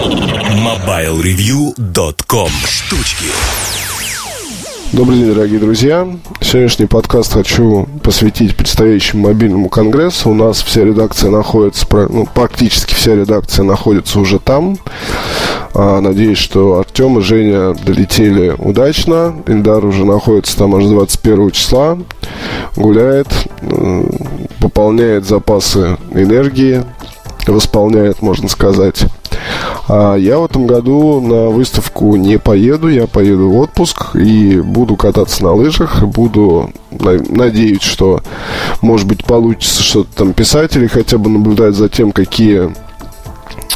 MobileReview.com Штучки Добрый день, дорогие друзья. Сегодняшний подкаст хочу посвятить предстоящему мобильному конгрессу. У нас вся редакция находится, ну, практически вся редакция находится уже там. А, надеюсь, что Артем и Женя долетели удачно. Ильдар уже находится там аж 21 числа. Гуляет, пополняет запасы энергии, восполняет, можно сказать. А я в этом году на выставку не поеду, я поеду в отпуск и буду кататься на лыжах, буду надеюсь, что может быть получится что-то там писать или хотя бы наблюдать за тем, какие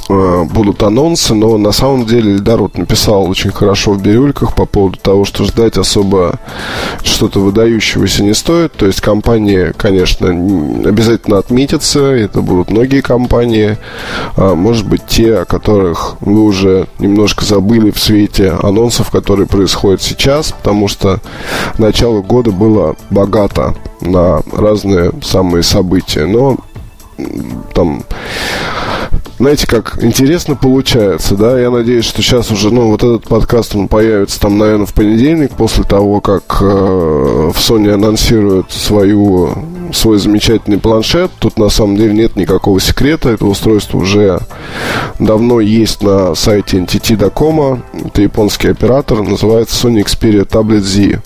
будут анонсы, но на самом деле Эльдар написал очень хорошо в бирюльках по поводу того, что ждать особо что-то выдающегося не стоит. То есть компании, конечно, обязательно отметятся, это будут многие компании, а, может быть те, о которых вы уже немножко забыли в свете анонсов, которые происходят сейчас, потому что начало года было богато на разные самые события, но там знаете, как интересно получается, да, я надеюсь, что сейчас уже, ну, вот этот подкаст, он появится там, наверное, в понедельник, после того, как э, в Sony анонсируют свою, свой замечательный планшет. Тут, на самом деле, нет никакого секрета, это устройство уже давно есть на сайте NTT это японский оператор, называется Sony Xperia Tablet Z.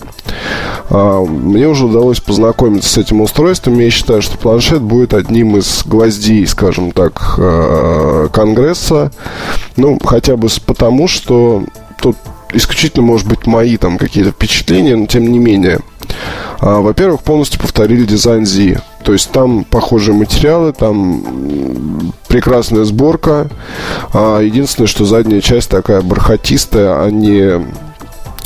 А, мне уже удалось познакомиться с этим устройством. Я считаю, что планшет будет одним из гвоздей, скажем так, э, Конгресса. Ну, хотя бы потому, что тут исключительно, может быть, мои там какие-то впечатления, но тем не менее. А, во-первых, полностью повторили дизайн Z. То есть там похожие материалы, там прекрасная сборка. А, единственное, что задняя часть такая бархатистая, а не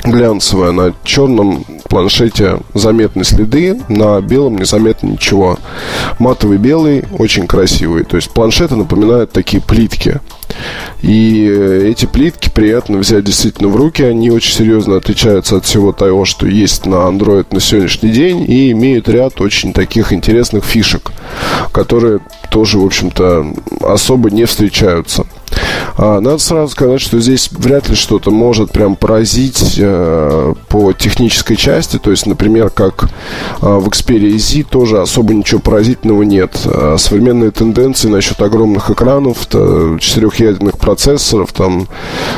глянцевая. На черном планшете заметны следы, на белом незаметно ничего. Матовый белый, очень красивый. То есть планшеты напоминают такие плитки. И эти плитки приятно взять действительно в руки. Они очень серьезно отличаются от всего того, что есть на Android на сегодняшний день. И имеют ряд очень таких интересных фишек, которые тоже, в общем-то, особо не встречаются. А, надо сразу сказать, что здесь вряд ли что-то может прям поразить э, по технической части. То есть, например, как э, в Xperia Z тоже особо ничего поразительного нет. А современные тенденции насчет огромных экранов, четырехъядерных процессоров, там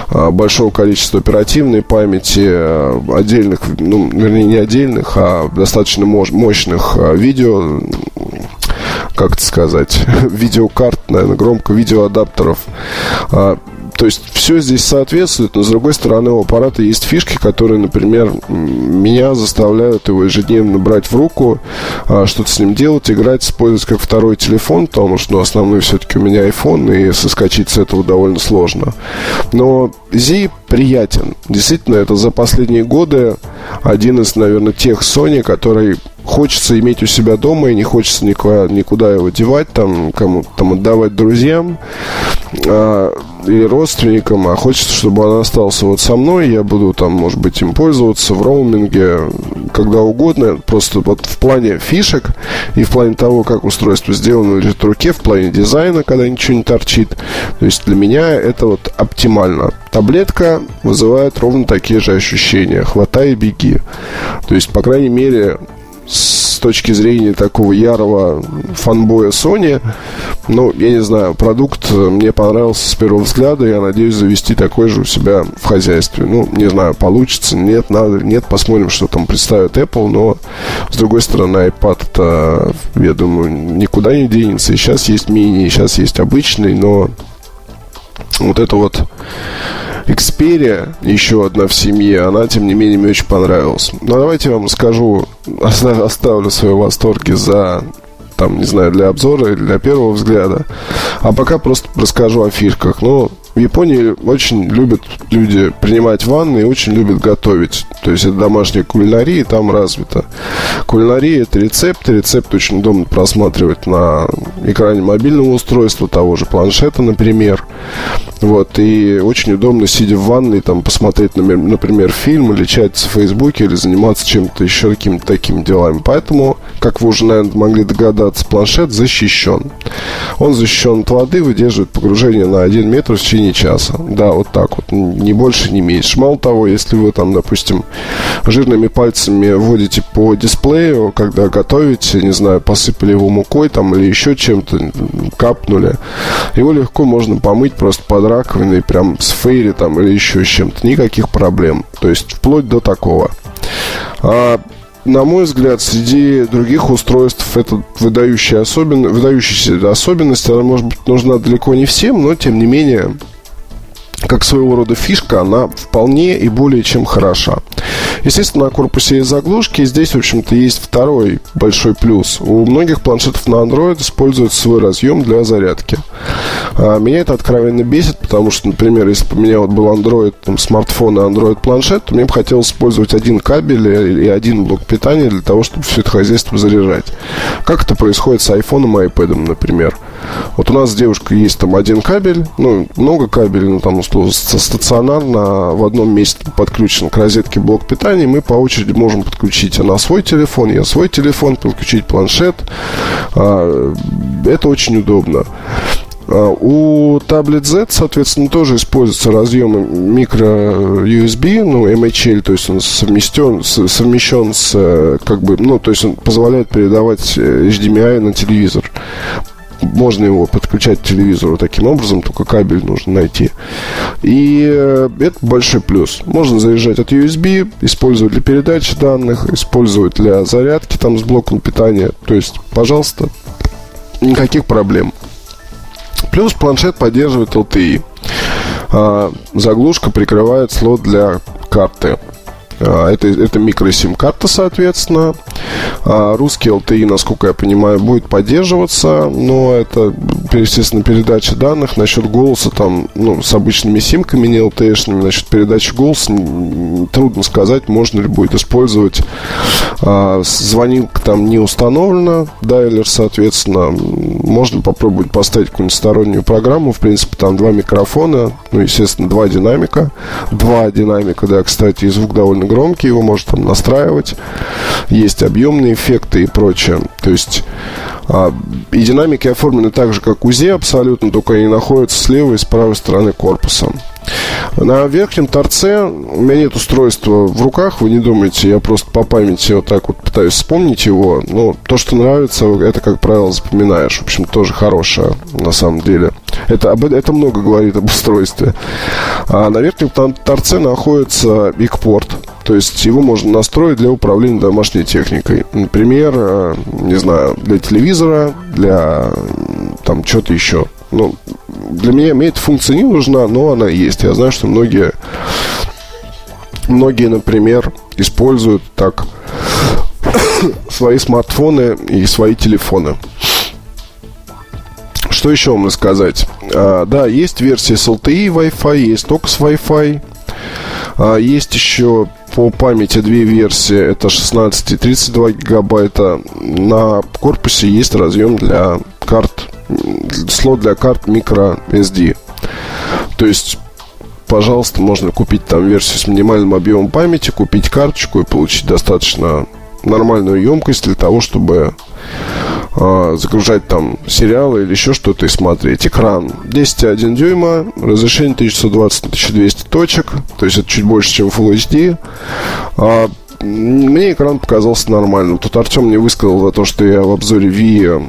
большого количества оперативной памяти, отдельных, ну, вернее, не отдельных, а достаточно мощных видео как это сказать, видеокарт, наверное, громко, видеоадаптеров. А, то есть все здесь соответствует, но с другой стороны у аппарата есть фишки, которые, например, меня заставляют его ежедневно брать в руку, а, что-то с ним делать, играть, использовать как второй телефон, потому что ну, основной все-таки у меня iPhone, и соскочить с этого довольно сложно. Но Z приятен. Действительно, это за последние годы один из, наверное, тех Sony, который хочется иметь у себя дома и не хочется никуда, никуда его девать, там, кому-то там отдавать друзьям а, или родственникам, а хочется, чтобы он остался вот со мной, я буду там, может быть, им пользоваться в роуминге, когда угодно, просто вот в плане фишек и в плане того, как устройство сделано лежит в руке, в плане дизайна, когда ничего не торчит, то есть для меня это вот оптимально. Таблетка вызывает ровно такие же ощущения, хватай и беги. То есть, по крайней мере, точки зрения такого ярого фанбоя Sony, ну, я не знаю, продукт мне понравился с первого взгляда, я надеюсь завести такой же у себя в хозяйстве. Ну, не знаю, получится, нет, надо, нет, посмотрим, что там представит Apple, но, с другой стороны, iPad, я думаю, никуда не денется, и сейчас есть мини, и сейчас есть обычный, но вот это вот Xperia, еще одна в семье, она, тем не менее, мне очень понравилась. Но давайте я вам скажу, оставлю свои восторги за там, не знаю, для обзора или для первого взгляда. А пока просто расскажу о фишках. Ну, в Японии очень любят люди принимать ванны и очень любят готовить. То есть это домашняя кулинария, там развита. Кулинария это рецепты. Рецепт очень удобно просматривать на экране мобильного устройства, того же планшета, например. Вот, и очень удобно, сидя в ванной, там, посмотреть, например, фильм или чатиться в Фейсбуке, или заниматься чем-то еще какими-то такими делами. Поэтому, как вы уже, наверное, могли догадаться, планшет защищен. Он защищен от воды, выдерживает погружение на 1 метр в течение течение часа. Да, вот так вот, не больше, не меньше. Мало того, если вы там, допустим, жирными пальцами вводите по дисплею, когда готовите, не знаю, посыпали его мукой там или еще чем-то, капнули, его легко можно помыть просто под раковиной, прям с фейри там или еще с чем-то. Никаких проблем. То есть вплоть до такого. А на мой взгляд, среди других устройств это выдающая особен... выдающаяся особенность. Она, может быть, нужна далеко не всем, но, тем не менее, как своего рода фишка, она вполне и более чем хороша. Естественно, на корпусе есть заглушки, и здесь, в общем-то, есть второй большой плюс. У многих планшетов на Android используется свой разъем для зарядки. А, меня это откровенно бесит, потому что, например, если бы у меня вот был Android, там, смартфон и Android планшет, то мне бы хотелось использовать один кабель и один блок питания для того, чтобы все это хозяйство заряжать. Как это происходит с iPhone и iPad, например. Вот у нас с девушкой есть там один кабель, ну, много кабелей, ну, там, условно, стационарно в одном месте подключен к розетке блок питания, мы по очереди можем подключить она свой телефон, я свой телефон, подключить планшет. А, это очень удобно. А, у Tablet Z, соответственно, тоже используются разъемы микро-USB, ну, MHL, то есть он совместен, совмещен с, э, как бы, ну, то есть он позволяет передавать э, HDMI на телевизор можно его подключать к телевизору таким образом, только кабель нужно найти. И э, это большой плюс. Можно заряжать от USB, использовать для передачи данных, использовать для зарядки там с блоком питания. То есть, пожалуйста, никаких проблем. Плюс планшет поддерживает LTE. А, заглушка прикрывает слот для карты. А, это, это микро-сим-карта, соответственно. А, русский LTE, насколько я понимаю, будет поддерживаться, но это, естественно, передача данных. Насчет голоса там, ну, с обычными симками, не LTE-шными, насчет передачи голоса трудно сказать, можно ли будет использовать. А, звонилка там не установлена, дайлер, соответственно, можно попробовать поставить какую-нибудь стороннюю программу. В принципе, там два микрофона, ну, естественно, два динамика. Два динамика, да, кстати, и звук довольно громкий, его можно там настраивать. Есть объемные эффекты и прочее. То есть а, и динамики оформлены так же, как УЗИ абсолютно, только они находятся с левой и с правой стороны корпуса. На верхнем торце у меня нет устройства в руках, вы не думайте, я просто по памяти вот так вот пытаюсь вспомнить его. Но то, что нравится, это, как правило, запоминаешь. В общем, тоже хорошее, на самом деле. Это, об, это много говорит об устройстве. А на верхнем торце находится бигпорт. То есть его можно настроить для управления домашней техникой. Например, э, не знаю, для телевизора, для там что-то еще. Ну, для меня мне эта функция не нужна, но она есть. Я знаю, что многие, многие, например, используют так свои смартфоны и свои телефоны. Что еще вам сказать? А, да, есть версия с LTE Wi-Fi, есть только с Wi-Fi. А, есть еще по памяти две версии. Это 16 и 32 гигабайта. На корпусе есть разъем для карт слот для карт micro SD. То есть пожалуйста, можно купить там версию с минимальным объемом памяти, купить карточку и получить достаточно нормальную емкость для того, чтобы э, загружать там сериалы или еще что-то и смотреть. Экран 10,1 дюйма, разрешение 1120 на 1200 точек, то есть это чуть больше, чем Full HD. А, мне экран показался нормальным. Тут Артем мне высказал за то, что я в обзоре V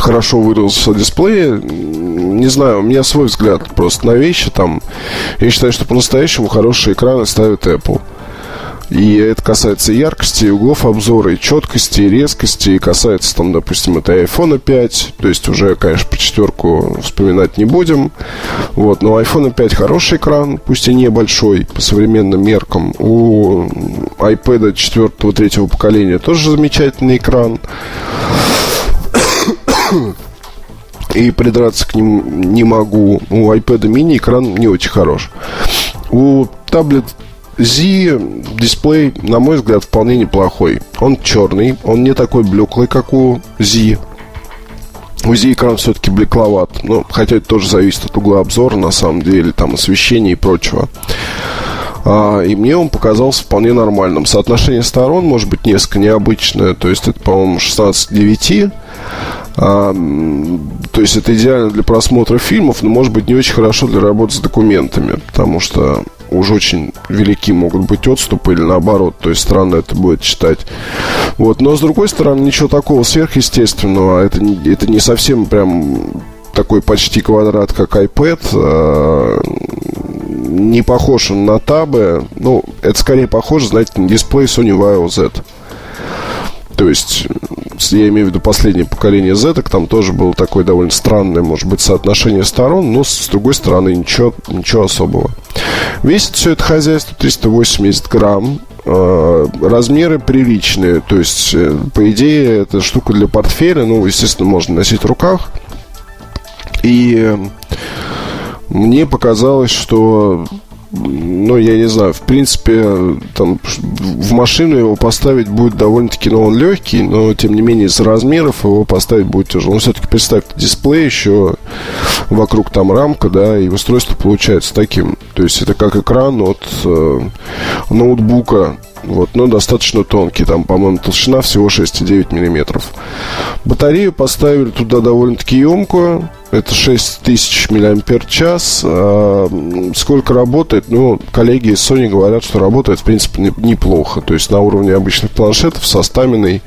хорошо выразился дисплей. Не знаю, у меня свой взгляд просто на вещи там. Я считаю, что по-настоящему хорошие экраны ставит Apple. И это касается яркости, и углов обзора, и четкости, и резкости, и касается, там, допустим, это iPhone 5, то есть уже, конечно, по четверку вспоминать не будем. Вот, но iPhone 5 хороший экран, пусть и небольшой по современным меркам. У iPad 4-3 поколения тоже замечательный экран и придраться к ним не могу. У iPad mini экран не очень хорош. У таблет Z дисплей, на мой взгляд, вполне неплохой. Он черный, он не такой блеклый, как у Z. У Z экран все-таки блекловат. Но, хотя это тоже зависит от угла обзора, на самом деле, там освещения и прочего. А, и мне он показался вполне нормальным. Соотношение сторон может быть несколько необычное. То есть это, по-моему, 16 к 9. А, то есть это идеально для просмотра фильмов, но может быть не очень хорошо для работы с документами, потому что уж очень велики могут быть отступы или наоборот, то есть странно это будет читать. Вот, но с другой стороны, ничего такого сверхъестественного, это, это не совсем прям такой почти квадрат, как iPad, а, не похож он на табы, ну, это скорее похоже, знаете, на дисплей Sony Vaio Z. То есть, я имею в виду последнее поколение Z, там тоже было такое довольно странное, может быть, соотношение сторон, но с другой стороны ничего, ничего особого. Весит все это хозяйство 380 грамм. Э, размеры приличные, то есть, э, по идее, это штука для портфеля, ну, естественно, можно носить в руках. И э, мне показалось, что ну, я не знаю, в принципе, там в машину его поставить будет довольно-таки, ну, он легкий, но, тем не менее, из размеров его поставить будет тяжело. Но все-таки представьте, дисплей еще вокруг там рамка, да, и устройство получается таким. То есть это как экран от э, ноутбука, вот, но достаточно тонкий. Там, по-моему, толщина всего 6,9 миллиметров. Батарею поставили туда довольно-таки емкую. Это 6000 мАч. А, сколько работает? Ну, коллеги из Sony говорят, что работает, в принципе, неплохо. То есть на уровне обычных планшетов со стаминой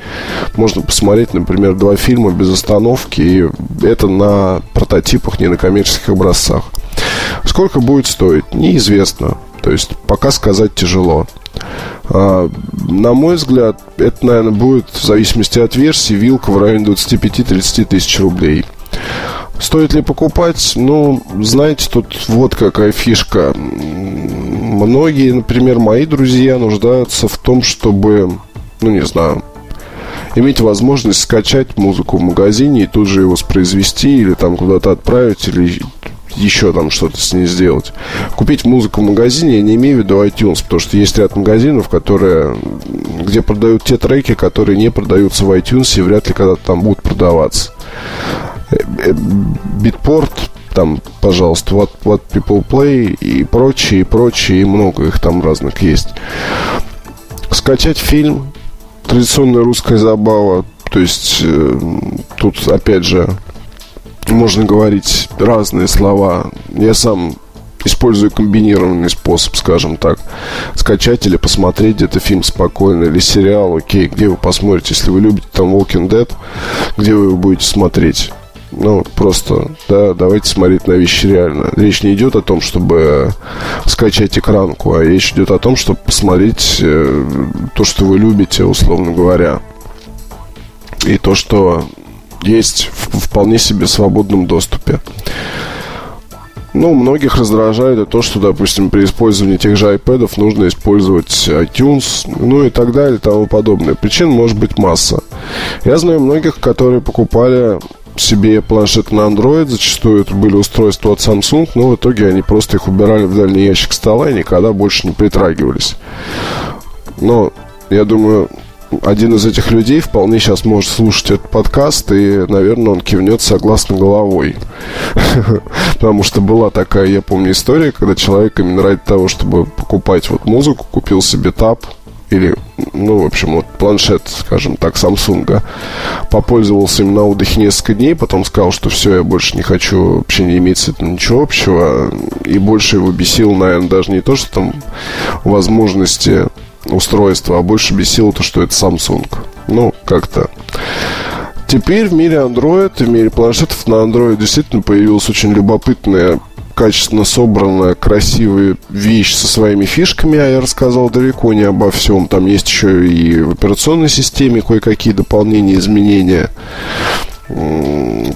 можно посмотреть, например, два фильма без остановки. И это на прототипах, не на коммерческих образцах. Сколько будет стоить? Неизвестно. То есть пока сказать тяжело. А, на мой взгляд, это, наверное, будет в зависимости от версии вилка в районе 25-30 тысяч рублей. Стоит ли покупать? Ну, знаете, тут вот какая фишка. Многие, например, мои друзья нуждаются в том, чтобы, ну, не знаю, иметь возможность скачать музыку в магазине и тут же его воспроизвести или там куда-то отправить или еще там что-то с ней сделать. Купить музыку в магазине я не имею в виду iTunes, потому что есть ряд магазинов, которые, где продают те треки, которые не продаются в iTunes и вряд ли когда-то там будут продаваться. Э, э, битпорт, там, пожалуйста, What, What People Play и прочие, и прочие, и много их там разных есть. Скачать фильм, традиционная русская забава, то есть э, тут, опять же, можно говорить разные слова. Я сам использую комбинированный способ, скажем так. Скачать или посмотреть где-то фильм спокойно, или сериал, окей, где вы посмотрите, если вы любите там Walking Dead, где вы его будете смотреть. Ну, просто, да, давайте смотреть на вещи реально. Речь не идет о том, чтобы скачать экранку, а речь идет о том, чтобы посмотреть э, то, что вы любите, условно говоря. И то, что есть в вполне себе свободном доступе. Ну, многих раздражает и то, что, допустим, при использовании тех же iPad нужно использовать iTunes, ну и так далее и тому подобное. Причин может быть масса. Я знаю многих, которые покупали себе планшет на Android, зачастую это были устройства от Samsung, но в итоге они просто их убирали в дальний ящик стола и никогда больше не притрагивались. Но я думаю, один из этих людей вполне сейчас может слушать этот подкаст, и, наверное, он кивнет согласно головой. Потому что была такая, я помню, история, когда человек именно ради того, чтобы покупать вот музыку, купил себе тап, или, ну, в общем, вот планшет, скажем так, Samsung, попользовался им на отдыхе несколько дней, потом сказал, что все, я больше не хочу вообще не иметь с этим ничего общего, и больше его бесил, наверное, даже не то, что там возможности устройства, а больше бесило то, что это Samsung. Ну, как-то. Теперь в мире Android, в мире планшетов на Android действительно появилась очень любопытная качественно собранная, красивая вещь со своими фишками, а я рассказал далеко не обо всем. Там есть еще и в операционной системе кое-какие дополнения, изменения.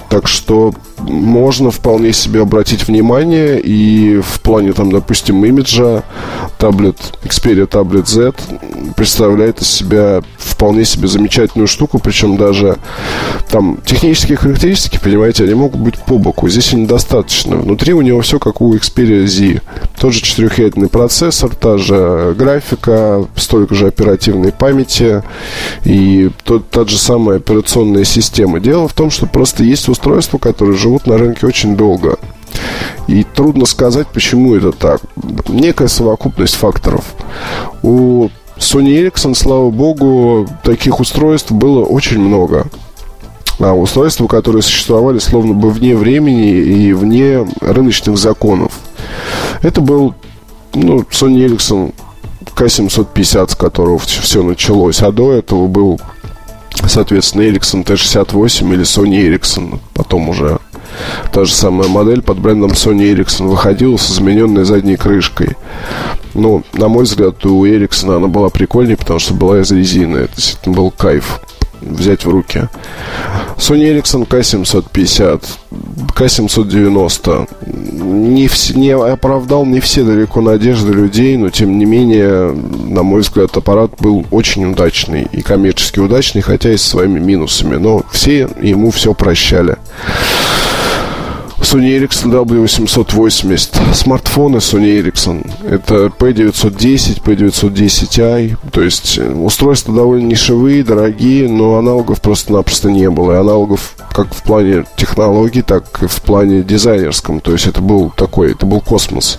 Так что можно вполне себе обратить внимание и в плане, там, допустим, имиджа таблет Xperia Tablet Z представляет из себя вполне себе замечательную штуку, причем даже там технические характеристики, понимаете, они могут быть по боку. Здесь и недостаточно. Внутри у него все как у Xperia Z. Тот же четырехъядерный процессор, та же графика, столько же оперативной памяти и тот, та же самая операционная система. Дело в том, что просто есть устройства, которые живут на рынке очень долго. И трудно сказать, почему это так. Некая совокупность факторов. У Sony Ericsson, слава богу, таких устройств было очень много. а устройства, которые существовали словно бы вне времени и вне рыночных законов. Это был ну, Sony Ericsson K750, с которого все началось, а до этого был, соответственно, Ericsson T68 или Sony Ericsson, потом уже та же самая модель под брендом Sony Ericsson выходила с измененной задней крышкой. Ну, на мой взгляд, у Ericsson она была прикольнее, потому что была из резины. Это действительно был кайф взять в руки. Sony Ericsson K750, K790 не, вс- не оправдал не все далеко надежды людей, но тем не менее, на мой взгляд, аппарат был очень удачный и коммерчески удачный, хотя и с своими минусами. Но все ему все прощали. Sony Ericsson W880. Смартфоны Sony Ericsson. Это P910, P910i. То есть э, устройства довольно нишевые, дорогие, но аналогов просто-напросто не было. И аналогов как в плане технологий, так и в плане дизайнерском. То есть это был такой, это был космос.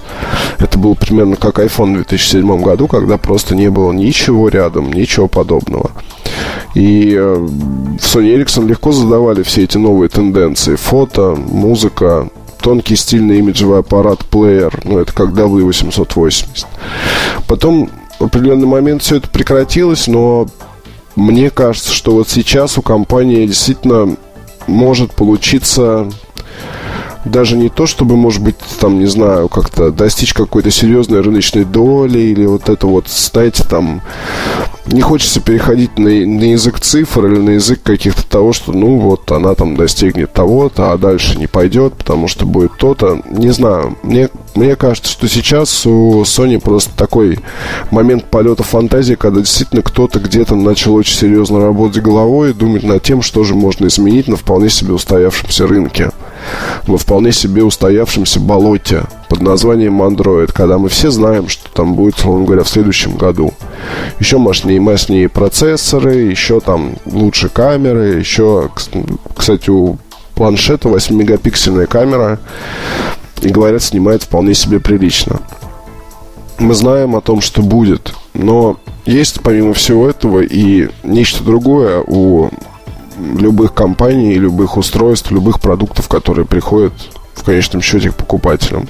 Это был примерно как iPhone в 2007 году, когда просто не было ничего рядом, ничего подобного. И э, в Sony Ericsson легко задавали все эти новые тенденции. Фото, музыка, тонкий стильный имиджевый аппарат, плеер. Ну, это как W880. Потом в определенный момент все это прекратилось, но мне кажется, что вот сейчас у компании действительно может получиться даже не то, чтобы, может быть, там, не знаю, как-то достичь какой-то серьезной рыночной доли или вот это вот, знаете, там, не хочется переходить на, на язык цифр или на язык каких-то того, что, ну, вот она там достигнет того-то, а дальше не пойдет, потому что будет то-то. Не знаю, мне, мне кажется, что сейчас у Sony просто такой момент полета фантазии, когда действительно кто-то где-то начал очень серьезно работать головой и думать над тем, что же можно изменить на вполне себе устоявшемся рынке во вполне себе устоявшемся болоте под названием Android, когда мы все знаем, что там будет, словно говоря, в следующем году. Еще мощнее, мощнее процессоры, еще там лучше камеры, еще, кстати, у планшета 8-мегапиксельная камера, и говорят, снимает вполне себе прилично. Мы знаем о том, что будет, но есть помимо всего этого и нечто другое у любых компаний, любых устройств, любых продуктов, которые приходят в конечном счете к покупателям.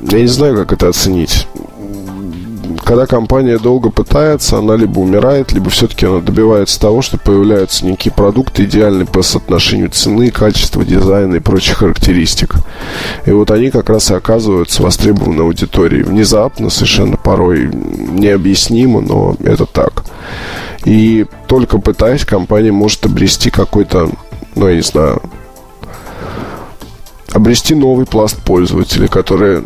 Я не знаю, как это оценить. Когда компания долго пытается, она либо умирает, либо все-таки она добивается того, что появляются некие продукты, идеальные по соотношению цены, качества, дизайна и прочих характеристик. И вот они как раз и оказываются востребованы аудиторией. Внезапно, совершенно порой необъяснимо, но это так. И только пытаясь, компания может обрести какой-то, ну, я не знаю, обрести новый пласт пользователей, которые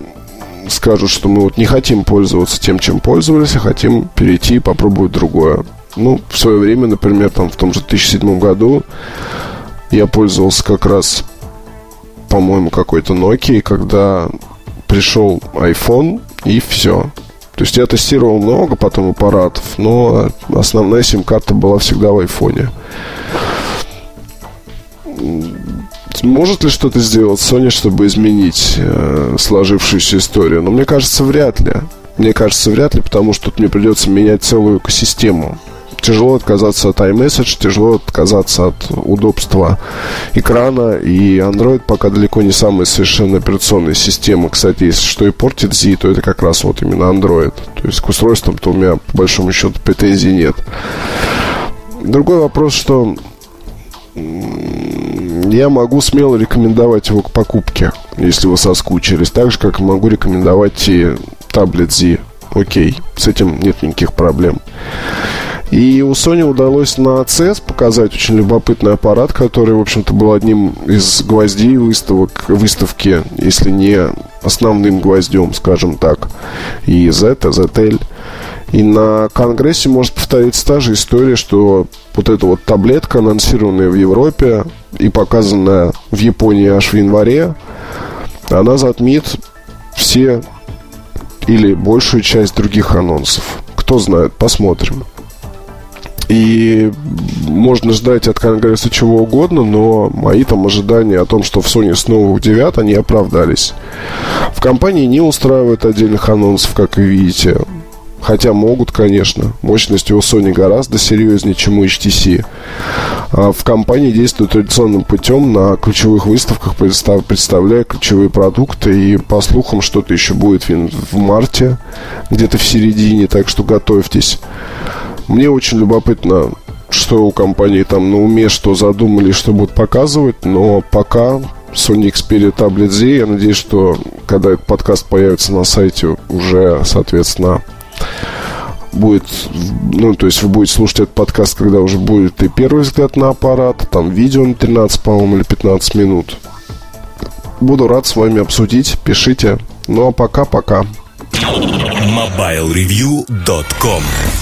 скажут, что мы вот не хотим пользоваться тем, чем пользовались, а хотим перейти и попробовать другое. Ну, в свое время, например, там в том же 2007 году я пользовался как раз, по-моему, какой-то Nokia, когда пришел iPhone и все. То есть я тестировал много потом аппаратов, но основная сим-карта была всегда в айфоне. Может ли что-то сделать Sony, чтобы изменить э, сложившуюся историю? Но мне кажется, вряд ли. Мне кажется, вряд ли, потому что тут мне придется менять целую экосистему тяжело отказаться от iMessage, тяжело отказаться от удобства экрана. И Android пока далеко не самая совершенная операционная система. Кстати, если что и портит Z, то это как раз вот именно Android. То есть к устройствам-то у меня по большому счету претензий нет. Другой вопрос, что я могу смело рекомендовать его к покупке, если вы соскучились. Так же, как могу рекомендовать и таблет Z. Окей, с этим нет никаких проблем. И у Sony удалось на CES показать очень любопытный аппарат, который, в общем-то, был одним из гвоздей выставок, выставки, если не основным гвоздем, скажем так, и Z, ZL. И на Конгрессе может повториться та же история, что вот эта вот таблетка, анонсированная в Европе и показанная в Японии аж в январе, она затмит все или большую часть других анонсов. Кто знает, посмотрим. И можно ждать от Конгресса чего угодно, но мои там ожидания о том, что в Sony снова удивят, они оправдались. В компании не устраивают отдельных анонсов, как вы видите. Хотя могут, конечно. Мощности у Sony гораздо серьезнее, чем у HTC. а в компании действует традиционным путем на ключевых выставках, представляя ключевые продукты. И по слухам что-то еще будет в марте, где-то в середине, так что готовьтесь. Мне очень любопытно, что у компании там на уме, что задумали, что будут показывать, но пока Sony Xperia Tablet Z, я надеюсь, что когда этот подкаст появится на сайте, уже, соответственно, будет, ну, то есть вы будете слушать этот подкаст, когда уже будет и первый взгляд на аппарат, там видео на 13, по-моему, или 15 минут. Буду рад с вами обсудить, пишите. Ну а пока-пока. MobileReview.com